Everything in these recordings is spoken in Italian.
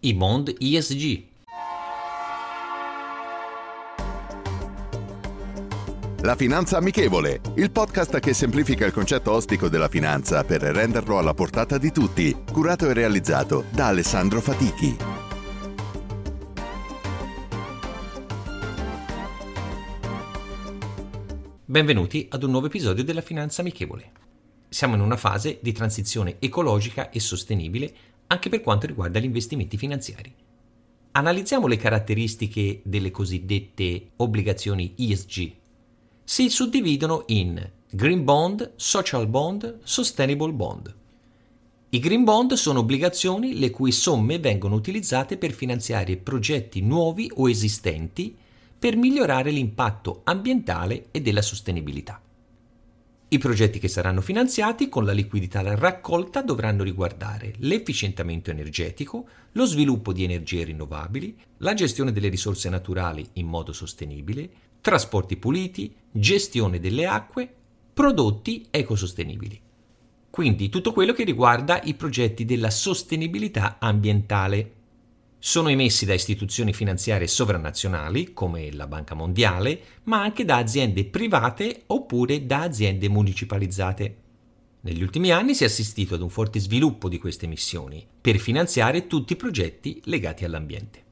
I bond ESG. La Finanza Amichevole, il podcast che semplifica il concetto ostico della finanza per renderlo alla portata di tutti, curato e realizzato da Alessandro Fatichi. Benvenuti ad un nuovo episodio della Finanza Amichevole. Siamo in una fase di transizione ecologica e sostenibile anche per quanto riguarda gli investimenti finanziari. Analizziamo le caratteristiche delle cosiddette obbligazioni ESG. Si suddividono in Green Bond, Social Bond, Sustainable Bond. I Green Bond sono obbligazioni le cui somme vengono utilizzate per finanziare progetti nuovi o esistenti per migliorare l'impatto ambientale e della sostenibilità. I progetti che saranno finanziati con la liquidità raccolta dovranno riguardare l'efficientamento energetico, lo sviluppo di energie rinnovabili, la gestione delle risorse naturali in modo sostenibile, trasporti puliti, gestione delle acque, prodotti ecosostenibili. Quindi tutto quello che riguarda i progetti della sostenibilità ambientale sono emessi da istituzioni finanziarie sovranazionali, come la Banca Mondiale, ma anche da aziende private oppure da aziende municipalizzate. Negli ultimi anni si è assistito ad un forte sviluppo di queste emissioni per finanziare tutti i progetti legati all'ambiente.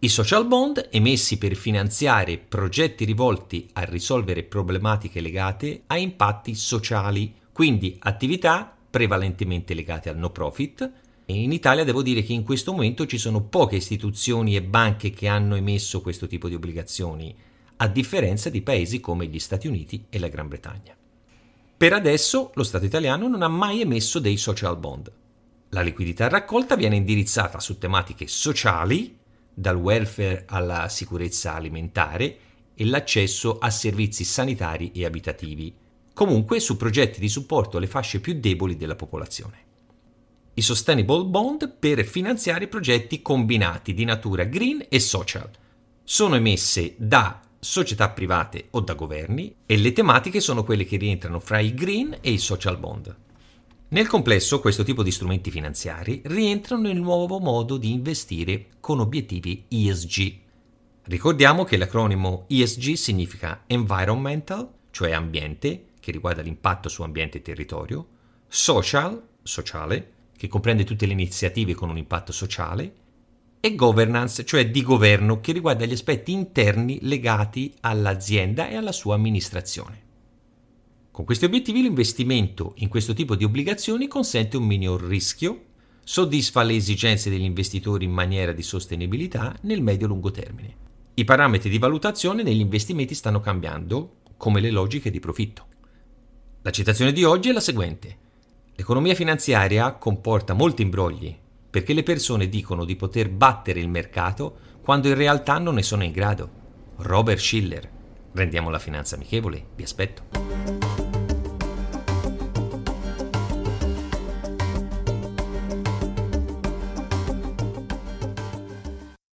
I social bond, emessi per finanziare progetti rivolti a risolvere problematiche legate a impatti sociali, quindi attività prevalentemente legate al no profit, in Italia devo dire che in questo momento ci sono poche istituzioni e banche che hanno emesso questo tipo di obbligazioni, a differenza di paesi come gli Stati Uniti e la Gran Bretagna. Per adesso lo Stato italiano non ha mai emesso dei social bond. La liquidità raccolta viene indirizzata su tematiche sociali, dal welfare alla sicurezza alimentare e l'accesso a servizi sanitari e abitativi, comunque su progetti di supporto alle fasce più deboli della popolazione i Sustainable Bond per finanziare progetti combinati di natura green e social. Sono emesse da società private o da governi e le tematiche sono quelle che rientrano fra i green e i social bond. Nel complesso questo tipo di strumenti finanziari rientrano nel nuovo modo di investire con obiettivi ESG. Ricordiamo che l'acronimo ESG significa Environmental, cioè ambiente, che riguarda l'impatto su ambiente e territorio, Social, sociale, che comprende tutte le iniziative con un impatto sociale, e governance, cioè di governo, che riguarda gli aspetti interni legati all'azienda e alla sua amministrazione. Con questi obiettivi l'investimento in questo tipo di obbligazioni consente un minor rischio, soddisfa le esigenze degli investitori in maniera di sostenibilità nel medio-lungo termine. I parametri di valutazione negli investimenti stanno cambiando, come le logiche di profitto. La citazione di oggi è la seguente. L'economia finanziaria comporta molti imbrogli perché le persone dicono di poter battere il mercato quando in realtà non ne sono in grado. Robert Schiller. Rendiamo la finanza amichevole, vi aspetto.